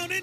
in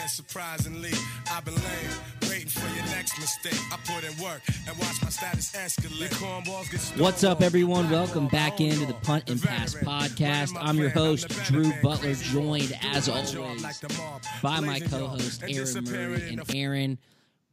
Yeah, surprisingly, I've been laying, waiting for your next mistake. I put in work and watch my status escalate. Your cornballs get What's up, everyone? Welcome back into the. Punt and Pass podcast. I'm your host, Drew. Butler, joined as Cut your jaw always like the mob. by my co-host Aaron Murray. And the Aaron,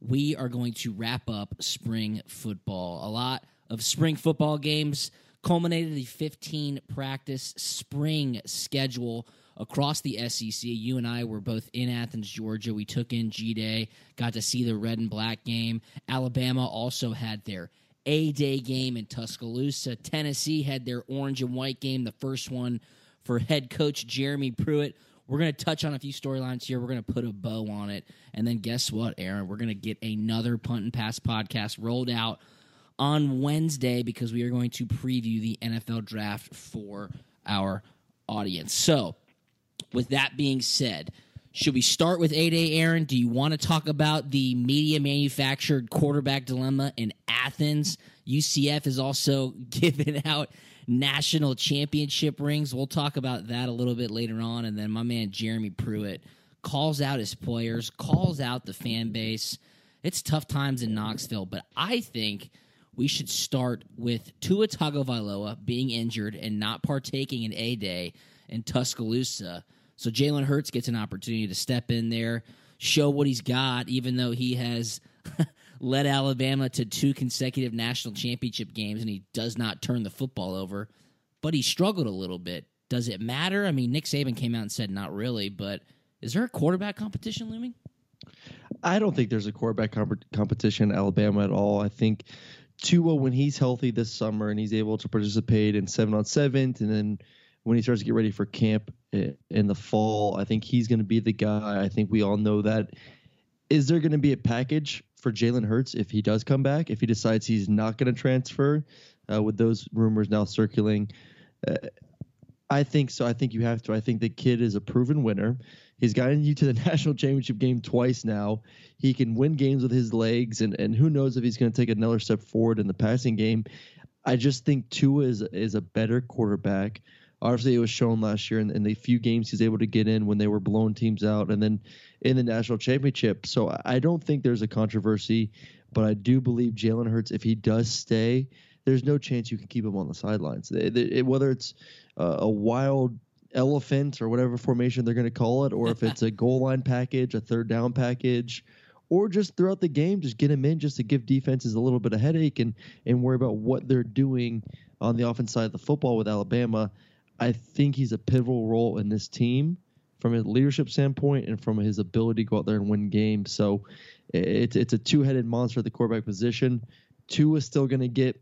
we are going to wrap up spring football. A lot of spring football games culminated the 15 practice spring schedule across the SEC. You and I were both in Athens, Georgia. We took in G Day, got to see the red and black game. Alabama also had their A Day game in Tuscaloosa. Tennessee had their orange and white game, the first one for head coach Jeremy Pruitt. We're going to touch on a few storylines here. We're going to put a bow on it. And then guess what, Aaron? We're going to get another punt and pass podcast rolled out on Wednesday because we are going to preview the NFL draft for our audience. So, with that being said, should we start with 8A, Aaron? Do you want to talk about the media manufactured quarterback dilemma in Athens? UCF is also giving out national championship rings. We'll talk about that a little bit later on. And then my man Jeremy Pruitt calls out his players, calls out the fan base. It's tough times in Knoxville, but I think we should start with Tua Tagovailoa being injured and not partaking in A Day in Tuscaloosa. So Jalen Hurts gets an opportunity to step in there, show what he's got, even though he has led Alabama to two consecutive national championship games and he does not turn the football over. But he struggled a little bit. Does it matter? I mean, Nick Saban came out and said not really, but is there a quarterback competition looming? I don't think there's a quarterback comp- competition in Alabama at all. I think Tua, when he's healthy this summer and he's able to participate in seven on seven, and then when he starts to get ready for camp in the fall, I think he's going to be the guy. I think we all know that. Is there going to be a package for Jalen Hurts if he does come back? If he decides he's not going to transfer, uh, with those rumors now circulating, uh, I think so. I think you have to. I think the kid is a proven winner. He's gotten you to the national championship game twice now. He can win games with his legs, and, and who knows if he's going to take another step forward in the passing game. I just think Tua is is a better quarterback. Obviously, it was shown last year in, in the few games he's able to get in when they were blowing teams out, and then in the national championship. So I- don't think there's a controversy, but I do believe Jalen Hurts, if he does stay, there's no chance you can keep him on the sidelines. It- whether it's uh, a wild elephant or whatever formation they're going to call it, or if it's a goal line package, a third down package, or just throughout the game, just get him in just to give defenses a little bit of headache and and worry about what they're doing on the offense side of the football with Alabama. I think he's a pivotal role in this team from a leadership standpoint and from his ability to go out there and win games. So it's it's a two headed monster at the quarterback position. Tua is still going to get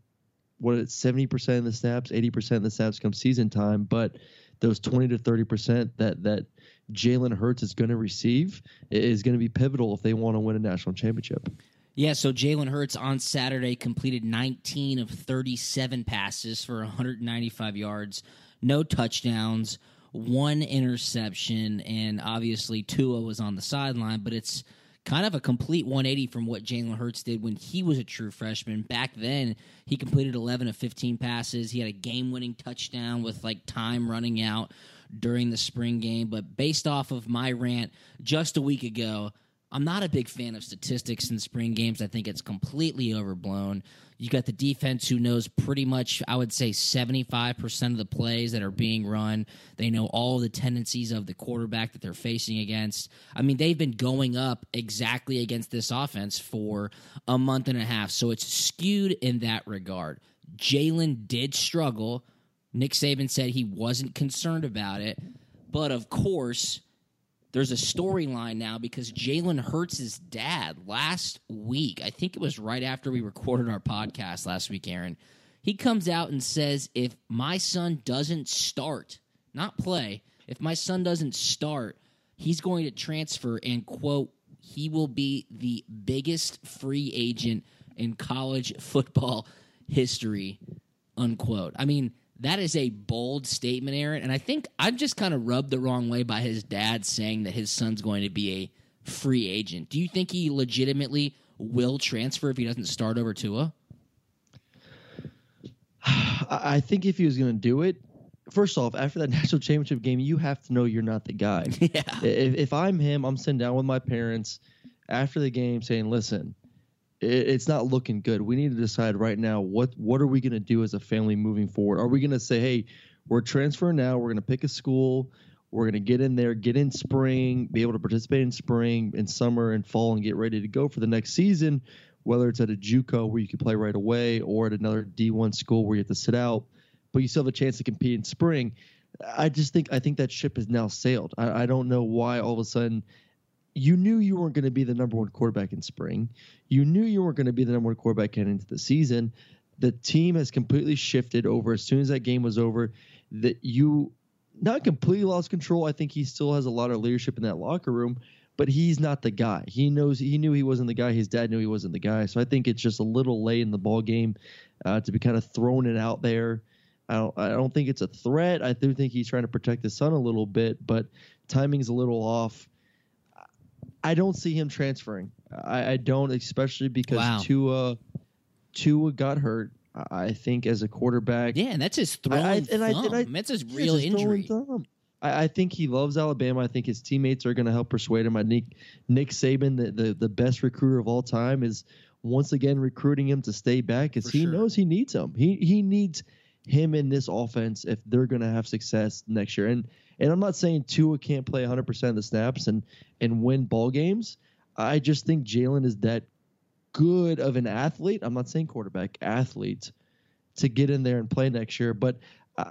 what it's seventy percent of the snaps, eighty percent of the snaps come season time, but those twenty to thirty percent that that Jalen Hurts is going to receive is going to be pivotal if they want to win a national championship. Yeah, so Jalen Hurts on Saturday completed 19 of 37 passes for 195 yards, no touchdowns, one interception, and obviously Tua was on the sideline, but it's kind of a complete 180 from what Jalen Hurts did when he was a true freshman. Back then, he completed 11 of 15 passes. He had a game winning touchdown with like time running out during the spring game. But based off of my rant just a week ago, I'm not a big fan of statistics in spring games. I think it's completely overblown. You got the defense who knows pretty much, I would say, 75% of the plays that are being run. They know all the tendencies of the quarterback that they're facing against. I mean, they've been going up exactly against this offense for a month and a half. So it's skewed in that regard. Jalen did struggle. Nick Saban said he wasn't concerned about it. But of course, there's a storyline now because Jalen Hurts' dad last week, I think it was right after we recorded our podcast last week, Aaron, he comes out and says, if my son doesn't start, not play, if my son doesn't start, he's going to transfer and quote, he will be the biggest free agent in college football history, unquote. I mean, that is a bold statement, Aaron. And I think I'm just kind of rubbed the wrong way by his dad saying that his son's going to be a free agent. Do you think he legitimately will transfer if he doesn't start over Tua? I think if he was going to do it, first off, after that national championship game, you have to know you're not the guy. yeah. If, if I'm him, I'm sitting down with my parents after the game saying, listen, it, it's not looking good. We need to decide right now what what are we going to do as a family moving forward? Are we going to say, hey, we're transferring now. We're going to pick a school. We're going to get in there, get in spring, be able to participate in spring and summer and fall, and get ready to go for the next season. Whether it's at a JUCO where you can play right away, or at another D1 school where you have to sit out, but you still have a chance to compete in spring. I just think I think that ship has now sailed. I, I don't know why all of a sudden you knew you weren't going to be the number one quarterback in spring. You knew you weren't going to be the number one quarterback heading into the season. The team has completely shifted over as soon as that game was over. That you not completely lost control. I think he still has a lot of leadership in that locker room, but he's not the guy. He knows he knew he wasn't the guy. His dad knew he wasn't the guy. So I think it's just a little late in the ball game uh, to be kind of throwing it out there. I don't, I don't think it's a threat. I do think he's trying to protect his son a little bit, but timing's a little off. I don't see him transferring. I, I don't, especially because Wow. Tua Tua got hurt. I I think as a quarterback, Yeah, and that's his throwing I- thumb. and I- and I- that's his real throwing injury. thumb. I, I think he loves Alabama. I think his teammates are going to help persuade him. I think Nick Saban, the, the the best recruiter of all time, is once again recruiting him to stay back because he sure. knows he needs him. He he needs him in this offense if they're going to have success next year. And and I'm not saying Tua can't play 100 percent of the snaps and and win ball games. I just think Jalen is that good of an athlete. I'm not saying quarterback athlete to get in there and play next year, but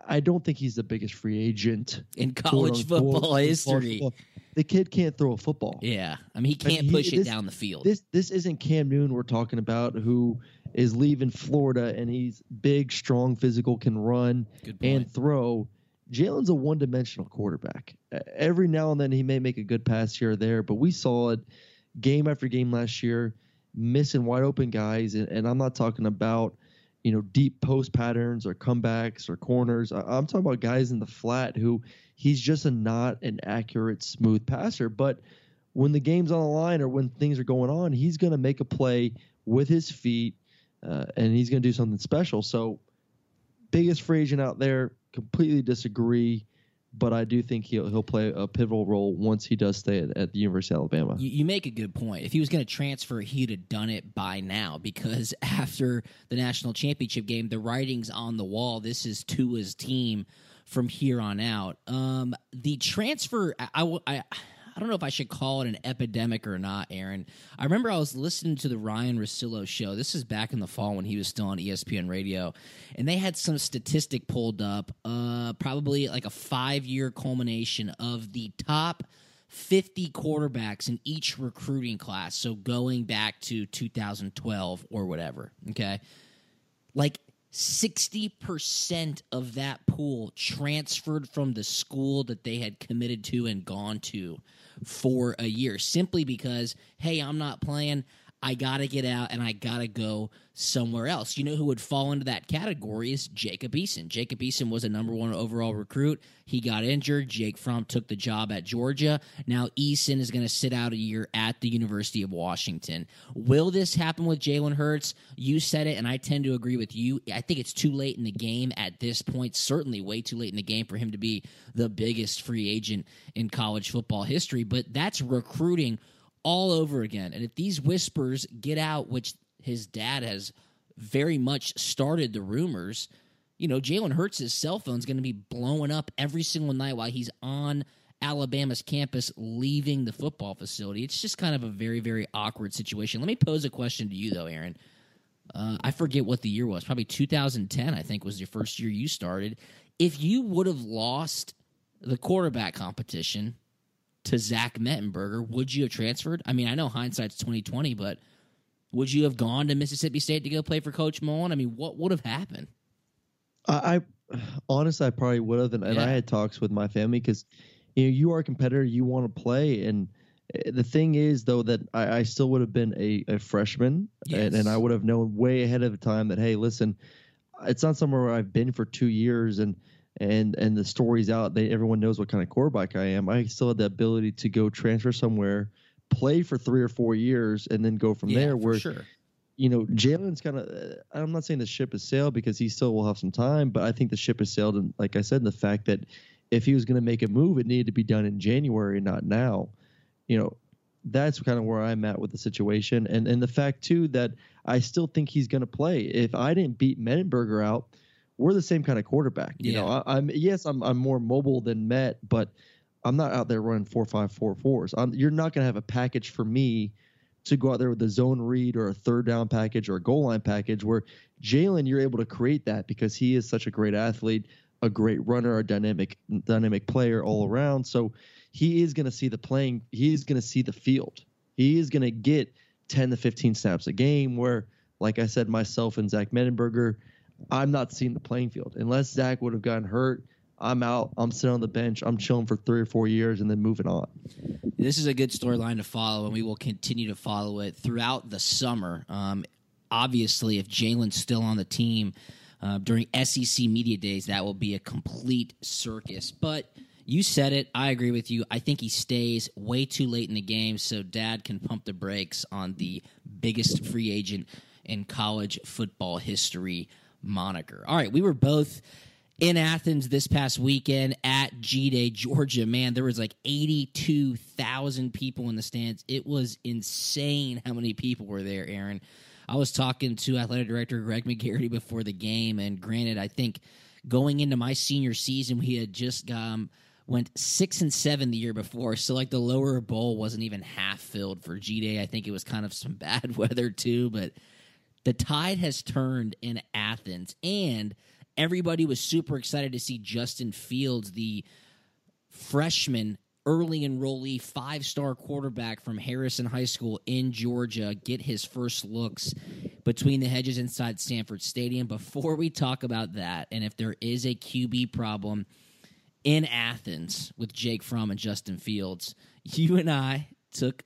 I don't think he's the biggest free agent In college football history. football. The kid can't throw a football. Yeah. I mean, he I mean, can't he- push it this- down the field. This this isn't Cam Newton we're talking about who is leaving Florida and he's big, strong, physical, can run and throw. Jalen's a one-dimensional quarterback. Uh, Every now and then he may make a good pass here or there, but we saw it game after game last year, missing wide open guys, and, and I'm not talking about you know deep post patterns or comebacks or corners. I, I'm talking about guys in the flat who he's just a not an accurate, smooth passer. But when the game's on the line or when things are going on, he's going to make a play with his feet, uh, and he's going to do something special. So, biggest free agent out there. Completely disagree, but I do think he'll he'll play a pivotal role once he does stay at, at the University of Alabama. You, you make a good point. If he was going to transfer, he'd have done it by now because after the national championship game, the writing's on the wall. This is Tua's team from here on out. Um, the transfer, I, I, I- I don't know if I should call it an epidemic or not, Aaron. I remember I was listening to the Ryan Russillo show. This is back in the fall when he was still on ESPN radio, and they had some statistic pulled up, uh, probably like a five year culmination of the top 50 quarterbacks in each recruiting class. So going back to 2012 or whatever. Okay. Like 60% of that pool transferred from the school that they had committed to and gone to for a year simply because, hey, I'm not playing. I got to get out and I got to go somewhere else. You know who would fall into that category is Jacob Eason. Jacob Eason was a number one overall recruit. He got injured. Jake Fromm took the job at Georgia. Now Eason is to sit out a year at the University of Washington. Will this happen with Jalen Hurts? You said it, and I tend to agree with you. I think it's too late in the game at this point. Certainly, way too late in the game for him to be the biggest free agent in college football history. But that's recruiting all over again. And if these whispers get out, which his dad has very much started the rumors, you know, Jalen Hurts' cell phone's going to be blowing up every single night while he's on Alabama's campus leaving the football facility. It's just kind of a very, very awkward situation. Let me pose a question to you, though, Aaron. Uh, I forget what the year was. Probably 2010, I think, was your first year you started. If you would have lost the quarterback competition to Zach Mettenberger, would you have transferred? I mean, I know hindsight's 2020, but would you have gone to Mississippi State to go play for Coach Mullen? I mean, what would have happened? I, I honestly, I probably would have, and, and I had talks with my family because you know you are a competitor, you want to play, and eh, the thing is though that I, I still would have been a, a freshman, and, and I would have known way ahead of time that hey, listen, it's not somewhere where I've been for two years, and and and the story's out. They everyone knows what kind of quarterback I am. I still had the ability to go transfer somewhere, play for three or four years, and then go from yeah, there. Where sure. you know, Jalen's kind of. Uh, I'm not saying the ship has sailed because he still will have some time, but I think the ship has sailed. And like I said, the fact that if he was going to make a move, it needed to be done in January, not now. You know, that's kind of where I'm at with the situation, and and the fact too that I still think he's going to play. If I didn't beat Mettenberger out, we're the same kind of quarterback. You know, Yeah. I, I'm yes, I'm I'm more mobile than Met, but I'm not out there running four five four fours. I'm, you're not going to have a package for me to go out there with a zone read or a third down package or a goal line package where Jalen, you're able to create that because he is such a great athlete, a great runner, a dynamic dynamic player all around. So he is going to see the playing. He is going to see the field. He is going to get 10 to 15 snaps a game. Where, like I said, myself and Zach Mettenberger, I'm not seeing the playing field unless Zach would have gotten hurt. I'm out. I'm sitting on the bench. I'm chilling for three or four years and then moving on. This is a good storyline to follow, and we will continue to follow it throughout the summer. Um, obviously, if Jalen's still on the team uh, during SEC media days, that will be a complete circus. But you said it. I agree with you. I think he stays way too late in the game, so Dad can pump the brakes on the biggest free agent in college football history moniker. All right, we were both in Athens this past weekend at G Day, Georgia. Man, there was like 82,000 people in the stands. It was insane how many people were there, Aaron. I was talking to athletic director Greg McGarity before the game, and granted, I think going into my senior season, we had just um, went six and seven the year before, so like the lower bowl wasn't even half filled for G Day. I think it was kind of some bad weather too, but the tide has turned in Athens, and everybody was super excited to see Justin Fields, the freshman early enrollee five star quarterback from Harrison High School in Georgia, get his first looks between the hedges inside Sanford Stadium. Before we talk about that, and if there is a QB problem in Athens with Jake Fromm and Justin Fields, you and I took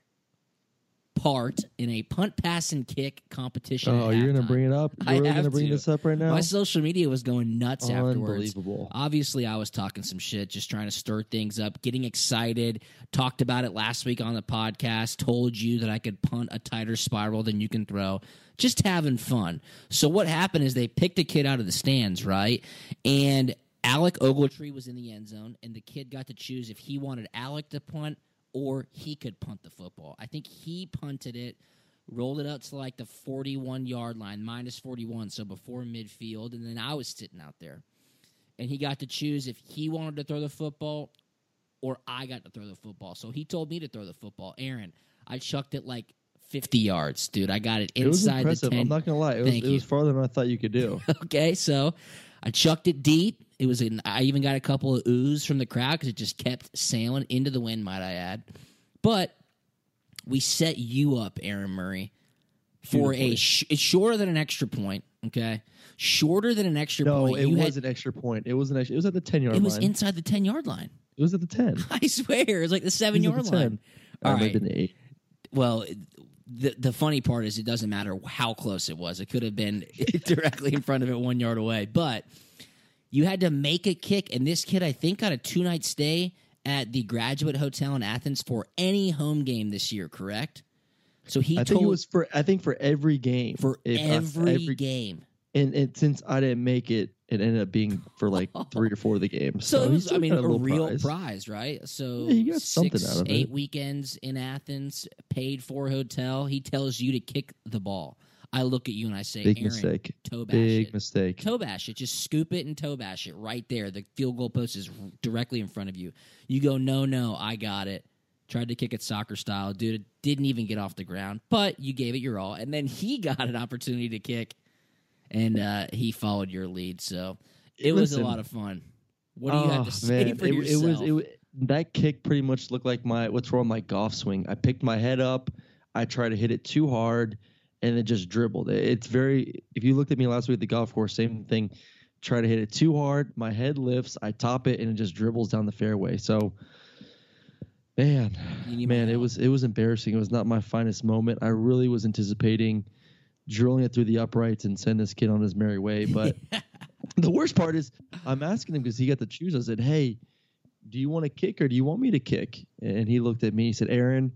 part in a punt, pass, and kick competition. Oh, you're gonna bring it up? I You're really gonna bring this up right now? My social media was going nuts afterwards. Unbelievable. Obviously, I was talking some shit, just trying to stir things up, getting excited. Talked about it last week on the podcast. Told you that I could punt a tighter spiral than you can throw. Just having fun. So what happened is they picked a kid out of the stands, right? And Alec Ogletree was in the end zone, and the kid got to choose if he wanted Alec to punt or he could punt the football. I think he punted it rolled it up to like the 41 yard line, minus 41, so before midfield. And then I was sitting out there. And he got to choose if he wanted to throw the football or I got to throw the football. So he told me to throw the football. Aaron, I chucked it like 50 yards, dude. I got it It was inside the 10. I'm not gonna lie. It was, it was farther than I thought you could do. okay, so I chucked it deep. It was in, I even got a couple of oohs from the crowd because it just kept sailing into the wind, might I add. But we set you up, Aaron Murray, for a sh- it's shorter than an extra point. Okay, shorter than an extra no, point. it You was had- an extra point. It was an extra. It was at the ten yard line. it was line. inside the ten yard line. it was at the ten. I swear, it was like the seven yard the line. Or All maybe the eight. Well, the the funny part is it doesn't matter how close it was. It could have been directly in front of it, one yard away. But you had to make a kick, and this kid, I think, got a two night stay at the Graduate Hotel in Athens for any home game this year. Correct? So he I told think it was for. I think for every game. for If I- every, game. and, and since I didn't make it, it ended up being for like three or four of the games. So, it was, I mean, got a, real prize. right? So Yeah, he got six, something out of it. eight weekends in Athens, paid for hotel. He tells you to kick the ball. I look at you and I say, Big Aaron, mistake. toe bash Big it. mistake. Toe bash it. Just scoop it and toe bash it right there. The field goal post is directly in front of you. You go, no, no, I got it. Tried to kick it soccer style. Dude, didn't even get off the ground, but you gave it your all. And then he got an opportunity to kick, and uh, he followed your lead. So it was a lot of fun. What do you have Oh, to say man, for it, yourself? It was, it was that kick pretty much looked like my what's wrong with my golf swing. I picked my head up, I tried to hit it too hard, and it just dribbled. It's very. If you looked at me last week at the golf course, same thing. Try to hit it too hard, my head lifts, I top it, and it just dribbles down the fairway. So, man, You need my man, it was it was embarrassing. It was not my finest moment. I really was anticipating drilling it through the uprights and send this kid on his merry way, but. the worst part is I'm asking him because he got to choose. I said, "Hey, do you want to kick or do you want me to kick?" And he looked at me. He said, "Aaron,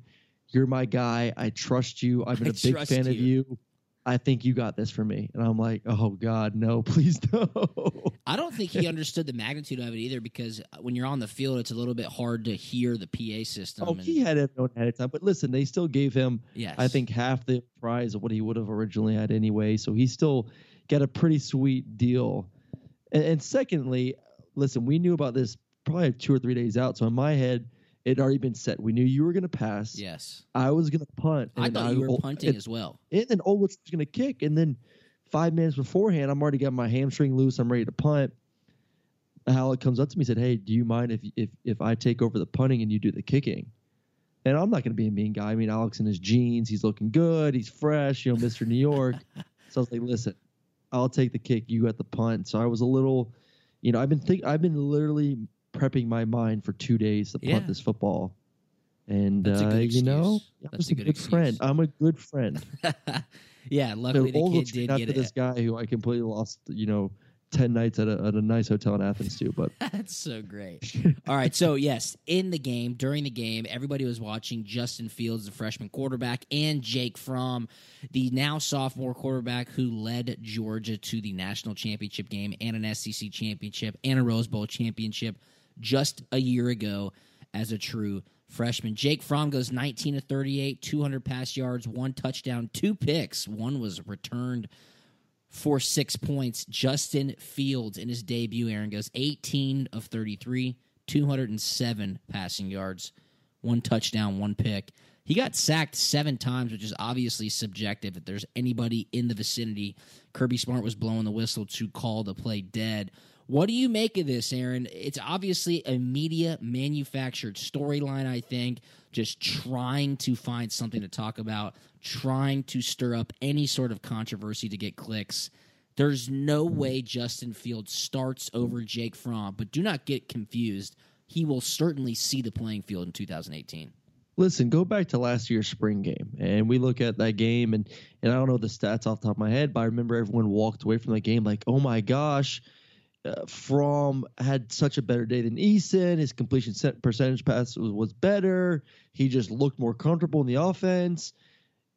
you're my guy. I trust you. I've been I a big fan of you." you. I think you got this for me." And I'm like, "Oh God, no, please no." I don't think he understood the magnitude of it either because uh, when you're on the field, it's a little bit hard to hear the PA system. oh, and- he had it ahead of time. But listen, they still gave him, yes. I think, half the prize of what he would have originally had anyway. So he still got a pretty sweet deal. And, and secondly, listen, we knew about this probably two or three days out. So in my head, it had already been set. We knew you were going to pass. Yes. I was going to punt. I and thought you were punting And, as well. and then Olwich was going to kick. And then five minutes beforehand, I'm already got my hamstring loose. I'm ready to punt. Alec comes up to me and said, Hey, do you mind if, if, if I take over the punting and you do the kicking? And I'm not going to be a mean guy. I mean, Alec in his jeans, he's looking good. He's fresh, you know, Mr. New York. so I was like, listen, I'll take the kick. You got the punt. So I was a little, you know, I've been think I've been literally prepping my mind for two days to punt Yeah. this football. And That's a uh, good you know. I'm just a a good good, friend. I'm a good friend. yeah, So luckily the kid did not get to it. this guy who I completely lost, you know, ten nights at a, at a nice hotel in Athens too. But That's so great. All right, so yes, in the game, during the game, everybody was watching Justin Fields, the freshman quarterback, and Jake Fromm, the now sophomore quarterback who led Georgia to the national championship game and an SEC championship and a Rose Bowl championship just a year ago as a true freshman. Jake Fromm goes 19 to 38, 200 pass yards, one touchdown, two picks. One was returned for six points. Justin Fields in his debut, Aaron goes 18 of 33, 207 passing yards, one touchdown, one pick. He got sacked seven times, which is obviously subjective. If there's anybody in the vicinity, Kirby Smart was blowing the whistle to call the play dead. What do you make of this, Aaron? It's obviously a media manufactured storyline, I think, just trying to find something to talk about, trying to stir up any sort of controversy to get clicks. There's no mm-hmm. way Justin Fields starts over Jake Fromm, but do not get confused. He will certainly see the playing field in 2018. listen, go back to last year's spring game, and we look at that game, and and I don't know the stats off the top of my head, but I remember everyone walked away from the game like, oh my gosh. Uh, Fromm had such a better day than Eason. His completion set percentage pass was, was better. He just looked more comfortable in the offense.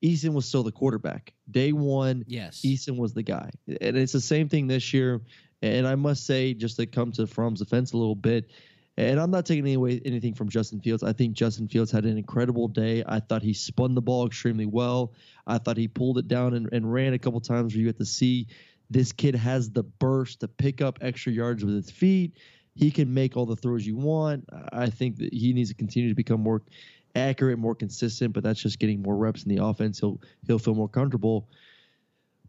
Eason was still the quarterback. Day one, Yes. Eason was the guy. And it's the same thing this year. And I must say, just to come to Fromm's defense a little bit, and I'm not taking any away anything from Justin Fields. I think Justin Fields had an incredible day. I thought he spun the ball extremely well. I thought he pulled it down and, and ran a couple times where you get to see this kid has the burst to pick up extra yards with his feet. He can make all the throws you want. I think that he needs to continue to become more accurate, more consistent, but that's just getting more reps in the offense. He'll he'll feel more comfortable.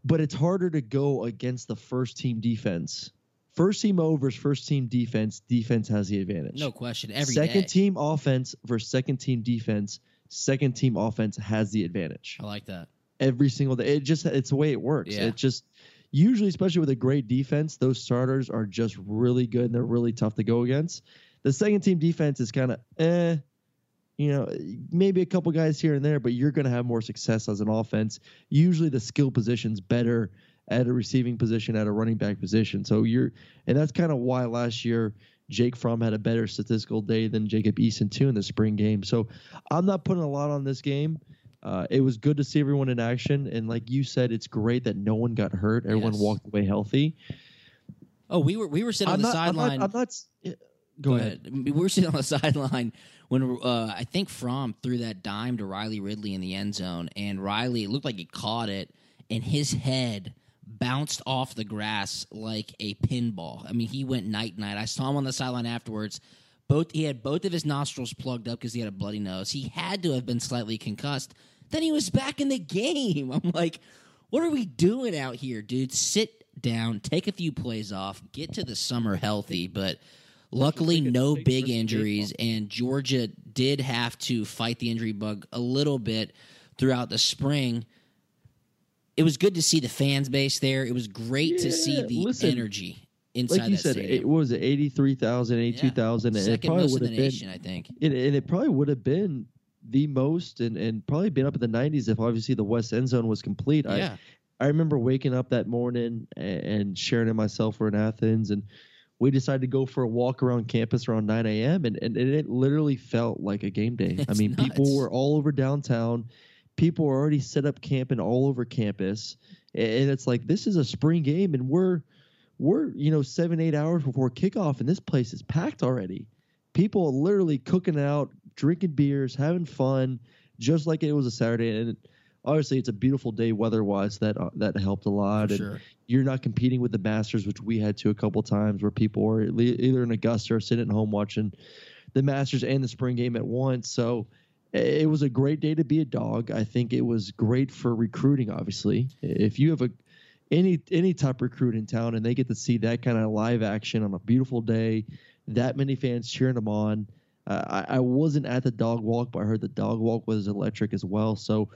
But it's harder to go against the first team defense. First team overs, first team defense. Defense has the advantage. No question. Every second day. team offense versus second team defense. Second team offense has the advantage I like that. every single day. It just it's the way it works. Yeah. It just usually, especially with a great defense, those starters are just really good and they're really tough to go against. The second team defense is kind of eh, you know, maybe a couple guys here and there, but you're going to have more success as an offense. Usually, the skill position's better at a receiving position, at a running back position. So you're, and that's kind of why last year Jake Fromm had a better statistical day than Jacob Eason too in the spring game. So I'm not putting a lot on this game. Uh, it was good to see everyone in action, and like you said, it's great that no one got hurt. Everyone Yes. walked away healthy. Oh, we were we were sitting on I'm the not, I'm not- sideline. I'm not yeah, Go, ahead. We were sitting on the sideline when uh, I think Fromm threw that dime to Riley Ridley in the end zone, and Riley it looked like he caught it, and his head bounced off the grass like a pinball. I mean, he went night night. I saw him on the sideline afterwards. Both he had both of his nostrils plugged up because he had a bloody nose. He had to have been slightly concussed. Then he was back in the game. I'm like, what are we doing out here, dude? Sit down, take a few plays off, get to the summer healthy. But luckily, no big injuries, and Georgia did have to fight the injury bug a little bit throughout the spring. It was good to see the fans base there. It was great to see the listen, energy inside Like you said, stadium. it, what was it 83,000, Yeah. 82,000? And it Second probably most in would the have been, I think. it, and it probably would have been the most and, and probably been up in the 90s if obviously the West End Zone was complete. Yeah. I, I remember waking up that morning and, and Sharon and myself were in Athens and we decided to go for a walk around campus around 9 a.m. And, and, and it literally felt like a game day. I mean, nuts. people were all over downtown. People were already set up camping all over campus. And it's like, this is a spring game and we're, we're, you know, seven, eight hours before kickoff and this place is packed already. People are literally cooking out, drinking beers, having fun, just like it was a Saturday. And obviously, it's a beautiful day weather-wise. That uh, that helped a lot. For and you're not competing with the Masters, which we had to a couple times, where people were either in Augusta or sitting at home watching the Masters and the spring game at once. So it was a great day to be a dog. I think it was great for recruiting. Obviously, if you have a any any top recruit in town and they get to see that kind of live action on a beautiful day, that many fans cheering them on. Uh, I, I wasn't at the dog walk, but I heard the dog walk was electric as well. So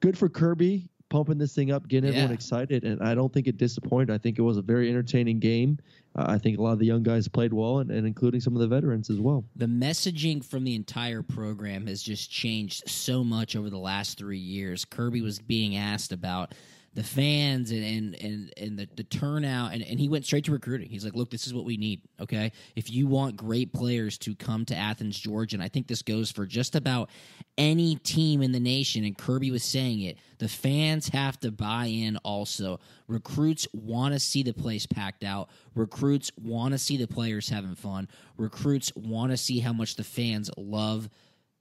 good for Kirby pumping this thing up, getting everyone excited, and I don't think it disappointed. I think it was a very entertaining game. Uh, I think a lot of the young guys played well, and, and including some of the veterans as well. the messaging from the entire program has just changed so much over the last three years. Kirby was being asked about the fans and and and, and the, the turnout and, and he went straight to recruiting. He's like, look, this is what we need. Okay. If you want great players to come to Athens, Georgia, and I think this goes for just about any team in the nation, and Kirby was saying it, the fans have to buy in also. Recruits want to see the place packed out. Recruits want to see the players having fun. Recruits want to see how much the fans love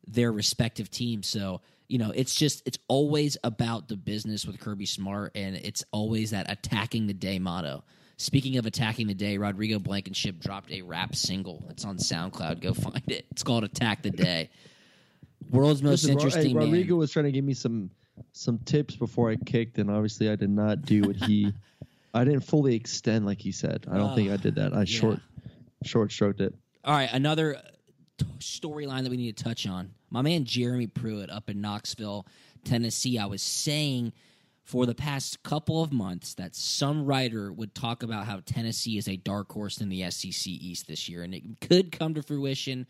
their respective teams. So, you know, it's just it's always about the business with Kirby Smart and it's always that attacking the day motto. Speaking of attacking the day, Rodrigo Blankenship dropped a rap single. It's on SoundCloud. Go find it. It's called Attack the Day. World's most Listen, Ro- hey, interesting man. Rodrigo was trying to give me some some tips before I kicked, and obviously I did not do what he. I didn't fully extend like he said. I don't think I did that. I short short stroked it. All right, another uh, storyline that we need to touch on. My man Jeremy Pruitt up in Knoxville, Tennessee. I was saying for the past couple of months that some writer would talk about how Tennessee is a dark horse in the SEC East this year, and it could come to fruition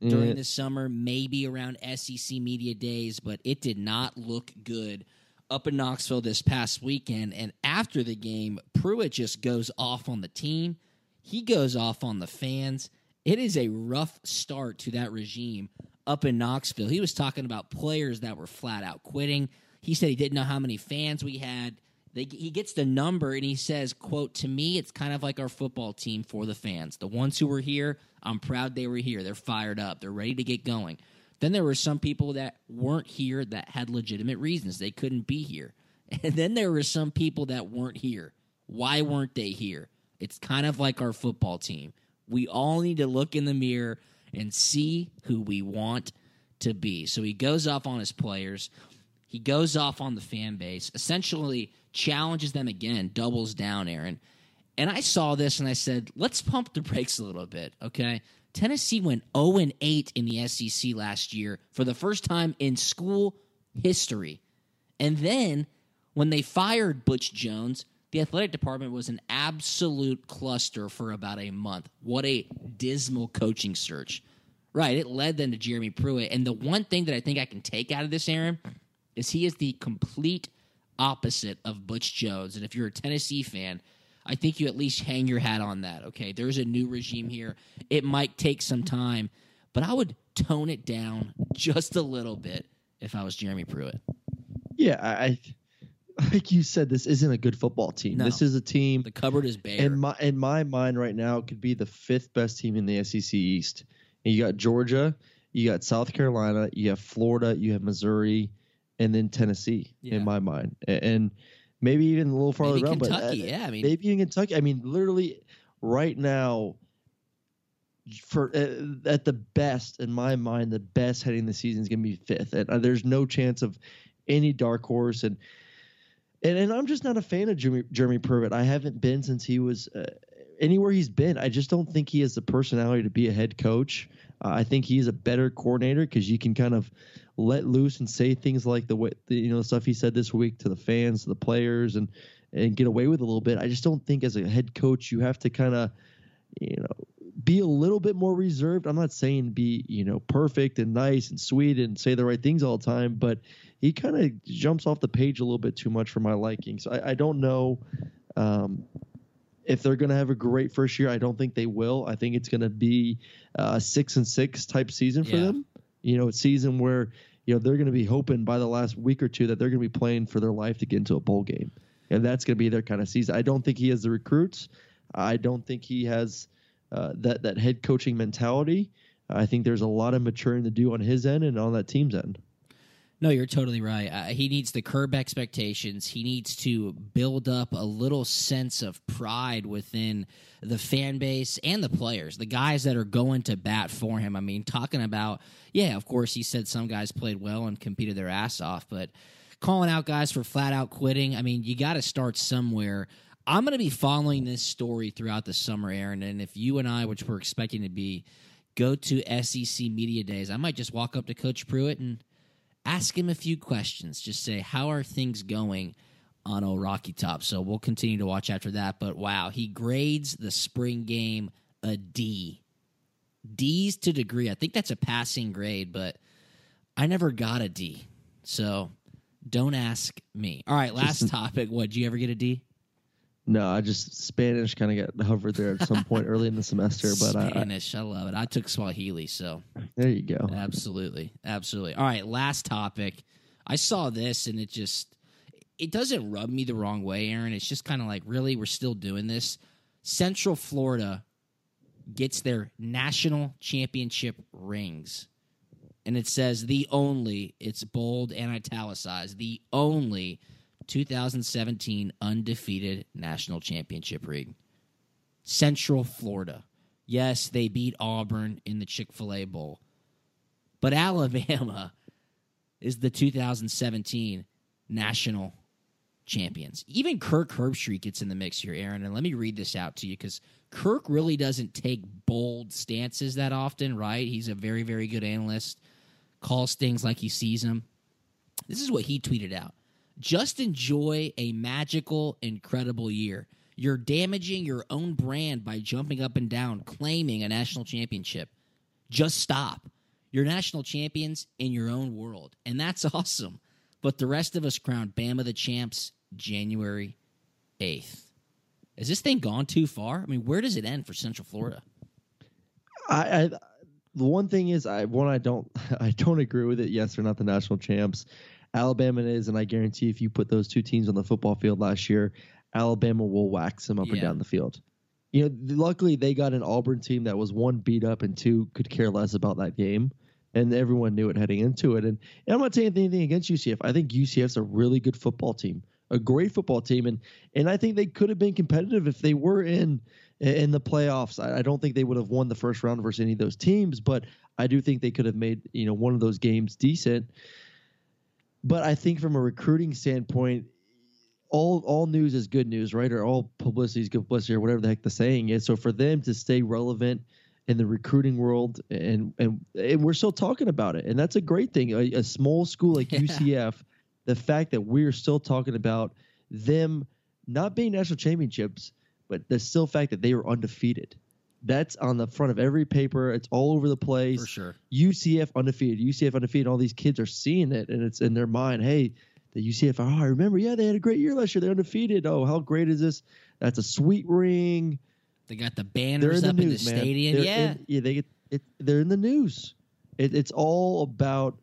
during Yeah. the summer, maybe around SEC media days, but it did not look good up in Knoxville this past weekend. And after the game, Pruitt just goes off on the team. He goes off on the fans. It is a rough start to that regime up in Knoxville. He was talking about players that were flat out quitting. He said he didn't know how many fans we had. They, he gets the number and he says, "quote To me, it's kind of like our football team for the fans. The ones who were here, I'm proud they were here. They're fired up. They're ready to get going." Then there were some people that weren't here that had legitimate reasons they couldn't be here, and then there were some people that weren't here. Why weren't they here? It's kind of like our football team. We all need to look in the mirror and see who we want to be. So he goes off on his players. He goes off on the fan base, essentially challenges them again, doubles down, Aaron. And I saw this and I said, let's pump the brakes a little bit, okay? Tennessee went 0 and 8 in the SEC last year for the first time in school history. And then when they fired Butch Jones, the athletic department was an absolute cluster for about a month. What a dismal coaching search. Right, it led them to Jeremy Pruitt. And the one thing that I think I can take out of this, Aaron, is he is the complete opposite of Butch Jones. And if you're a Tennessee fan, I think you at least hang your hat on that. Okay, there's a new regime here. It might take some time, but I would tone it down just a little bit if I was Jeremy Pruitt. Yeah, I like you said, this isn't a good football team. No. This is a team The cupboard is bare. in my in my mind right now it could be the fifth best team in the SEC East. And you got Georgia, you got South Carolina, you have Florida, you have Missouri, and then Tennessee. Yeah. In my mind, A- and maybe even a little farther Maybe. But Kentucky, uh, yeah, I mean- maybe even Kentucky. I mean, literally, right now, for uh, at the best in my mind, the best heading the season is going to be fifth, and uh, there's no chance of any dark horse and. And, and I'm just not a fan of Jeremy, Jeremy Pruitt. I haven't been since he was uh, anywhere he's been. I just don't think he has the personality to be a head coach. Uh, I think he's a better coordinator because you can kind of let loose and say things like the way the, you know stuff he said this week to the fans, to the players, and and get away with a little bit. I just don't think as a head coach you have to kind of you know be a little bit more reserved. I'm not saying be you know perfect and nice and sweet and say the right things all the time, but he kind of jumps off the page a little bit too much for my liking. So I, I don't know um, if they're going to have a great first year. I don't think they will. I think it's going to be a six and six type season for Yeah. them. You know, a season where you know they're going to be hoping by the last week or two that they're going to be playing for their life to get into a bowl game, and that's going to be their kind of season. I don't think he has the recruits. I don't think he has uh, that that head coaching mentality. I think there's a lot of maturing to do on his end and on that team's end. No, you're totally right. Uh, he needs to curb expectations. He needs to build up a little sense of pride within the fan base and the players, the guys that are going to bat for him. I mean, talking about, yeah, of course, he said some guys played well and competed their ass off, but calling out guys for flat out quitting, I mean, you got to start somewhere. I'm going to be following this story throughout the summer, Aaron, and if you and I, which we're expecting to be, go to SEC Media Days, I might just walk up to Coach Pruitt and ask him a few questions. Just say, how are things going on Old Rocky Top? So we'll continue to watch after that. But wow, he grades the spring game a D. D's to degree. I think that's a passing grade, but I never got a D. So don't ask me. All right, last topic. What, did you ever get a D? No, I just Spanish kind of got hovered there at some point early in the semester, but I, I, Spanish. I love it. I took Swahili, so there you go. Absolutely. Absolutely. All right, last topic. I saw this and it just it doesn't rub me the wrong way, Aaron. It's just kind of like, really, we're still doing this. Central Florida gets their national championship rings. And it says the only, it's bold and italicized, the only 2017 undefeated national championship ring. Central Florida. Yes, they beat Auburn in the Chick fil A Bowl. But Alabama is the 2017 national champions. Even Kirk Herbstreit gets in the mix here, Aaron. And let me read this out to you because Kirk really doesn't take bold stances that often, right? He's a very, very good analyst, calls things like he sees them. This is what he tweeted out. Just enjoy a magical, incredible year. You're damaging your own brand by jumping up and down, claiming a national championship. Just stop. You're national champions in your own world, and that's awesome. But the rest of us crowned Bama the champs January 8th. Has this thing gone too far? I mean, where does it end for Central Florida? I, I the one thing is I one I don't I don't agree with it. Yes, they're not the national champs. Alabama is, and I guarantee if you put those two teams on the football field last year, Alabama will wax them up and down the field. You know, luckily they got an Auburn team that was one beat up and two could care less about that game, and everyone knew it heading into it. And, and I'm not saying anything against UCF. I think UCF's a really good football team, a great football team, and and I think they could have been competitive if they were in in the playoffs. I, I don't think they would have won the first round versus any of those teams, but I do think they could have made you know one of those games decent. But I think from a recruiting standpoint, all all news is good news, right? Or all publicity is good publicity, or whatever the heck the saying is. So for them to stay relevant in the recruiting world, and and, and we're still talking about it, and that's a great thing. A, a small school like Yeah. UCF, the fact that we're still talking about them not being national championships, but the still fact that they were undefeated. That's on the front of every paper. It's all over the place. For sure. UCF undefeated, UCF undefeated. All these kids are seeing it, and it's in their mind. Hey, the UCF. Oh, I remember. Yeah, they had a great year last year. They're undefeated. Oh, how great is this? That's a sweet ring. They got the They're banners in the up news, in the man. stadium. They're yeah. in- yeah. They get it. They're in the news. It, it's all about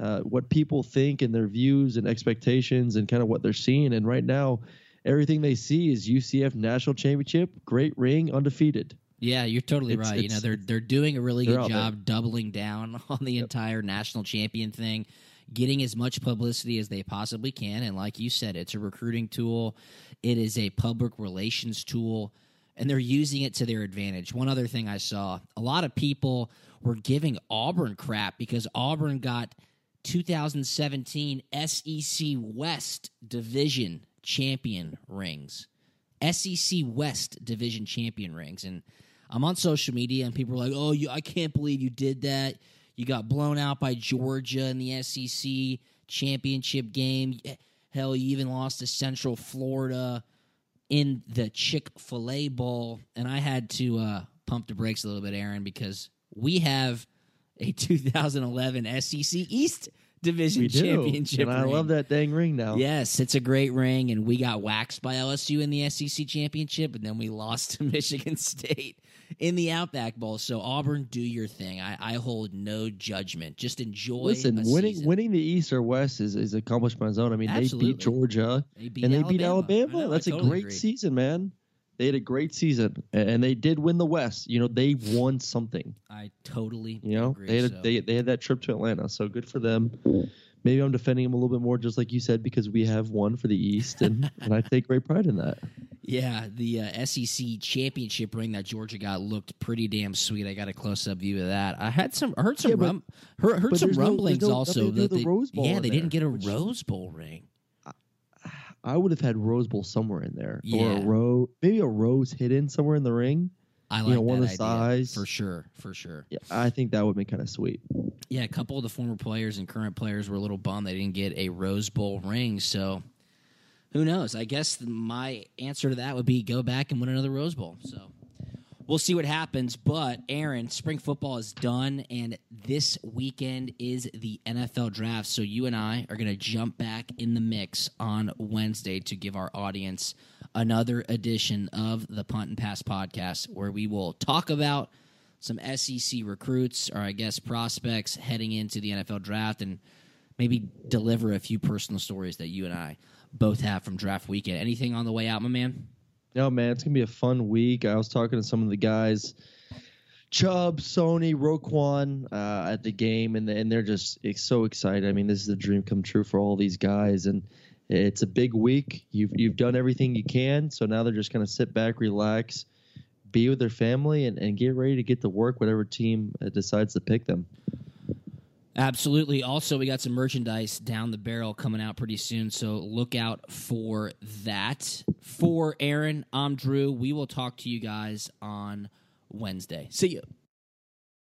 uh, what people think and their views and expectations and kind of what they're seeing. And right now, everything they see is UCF national championship, great ring, undefeated. Yeah, you're totally It's- right. You know, they're they're doing a really good out there. job doubling down on the entire national champion thing, getting as much publicity as they possibly can. And like you said, it's a recruiting tool. It is a public relations tool, and they're using it to their advantage. One other thing I saw, a lot of people were giving Auburn crap because Auburn got 2017 SEC West Division champion rings. SEC West division champion rings. And I'm on social media and people are like, oh, you, I can't believe you did that. You got blown out by Georgia in the SEC championship game. Hell, you even lost to Central Florida in the Chick fil A Bowl. And I had to uh, pump the brakes a little bit, Aaron, because we have a 2011 SEC East division We do. championship. And I ring. love that dang ring now. Yes, it's a great ring, and we got waxed by LSU in the SEC championship, and then we lost to Michigan State in the Outback Bowl. So Auburn, do your thing. I, I hold no judgment. Just enjoy. Listen, winning season. winning the East or West is, is accomplishment on its own. I mean, Absolutely. they beat Georgia They beat and they beat Alabama. Alabama. Know, I That's a totally great agree. season, man. They had a great season, and they did win the West. You know, they won something. I totally You know, agree. they had a, so. they they had that trip to Atlanta, so good for them. Maybe I'm defending him a little bit more, just like you said, because we have one for the East, and, and I take great pride in that. Yeah, the uh, SEC championship ring that Georgia got looked pretty damn sweet. I got a close up view of that. I had some heard some Yeah, but- rum, heard, heard some there's no- rumblings no- also nothing to do that the they, Rose Bowl yeah they didn't get a which- Rose Bowl ring. I would have had Rose Bowl somewhere in there, or a rose, maybe a rose hidden somewhere in the ring. I You like know, one that of the size. for sure, for sure. Yeah, I think that would be kind of sweet. Yeah, a couple of the former players and current players were a little bummed they didn't get a Rose Bowl ring. So who knows? I guess my answer to that would be go back and win another Rose Bowl. So we'll see what happens. But Aaron, spring football is done, and this weekend is the NFL draft. So you and I are going to jump back in the mix on Wednesday to give our audience another edition of the Punt and Pass podcast, where we will talk about some SEC recruits or I guess prospects heading into the NFL draft and maybe deliver a few personal stories that you and I both have from draft weekend. Anything on the way out, my man? No, man, it's gonna be a fun week. I was talking to some of the guys, Chubb, Sony, Roquan, uh, at the game, and and they're just so excited. I mean, this is a dream come true for all these guys, and it's a big week. You've you've done everything you can, so now they're just gonna sit back, relax, be with their family, and, and get ready to get to work. Whatever team uh, decides to pick them. Absolutely. Also, we got some merchandise down the barrel coming out pretty soon, so look out for that. For Aaron, I'm Drew. We will talk to you guys on Wednesday. See you.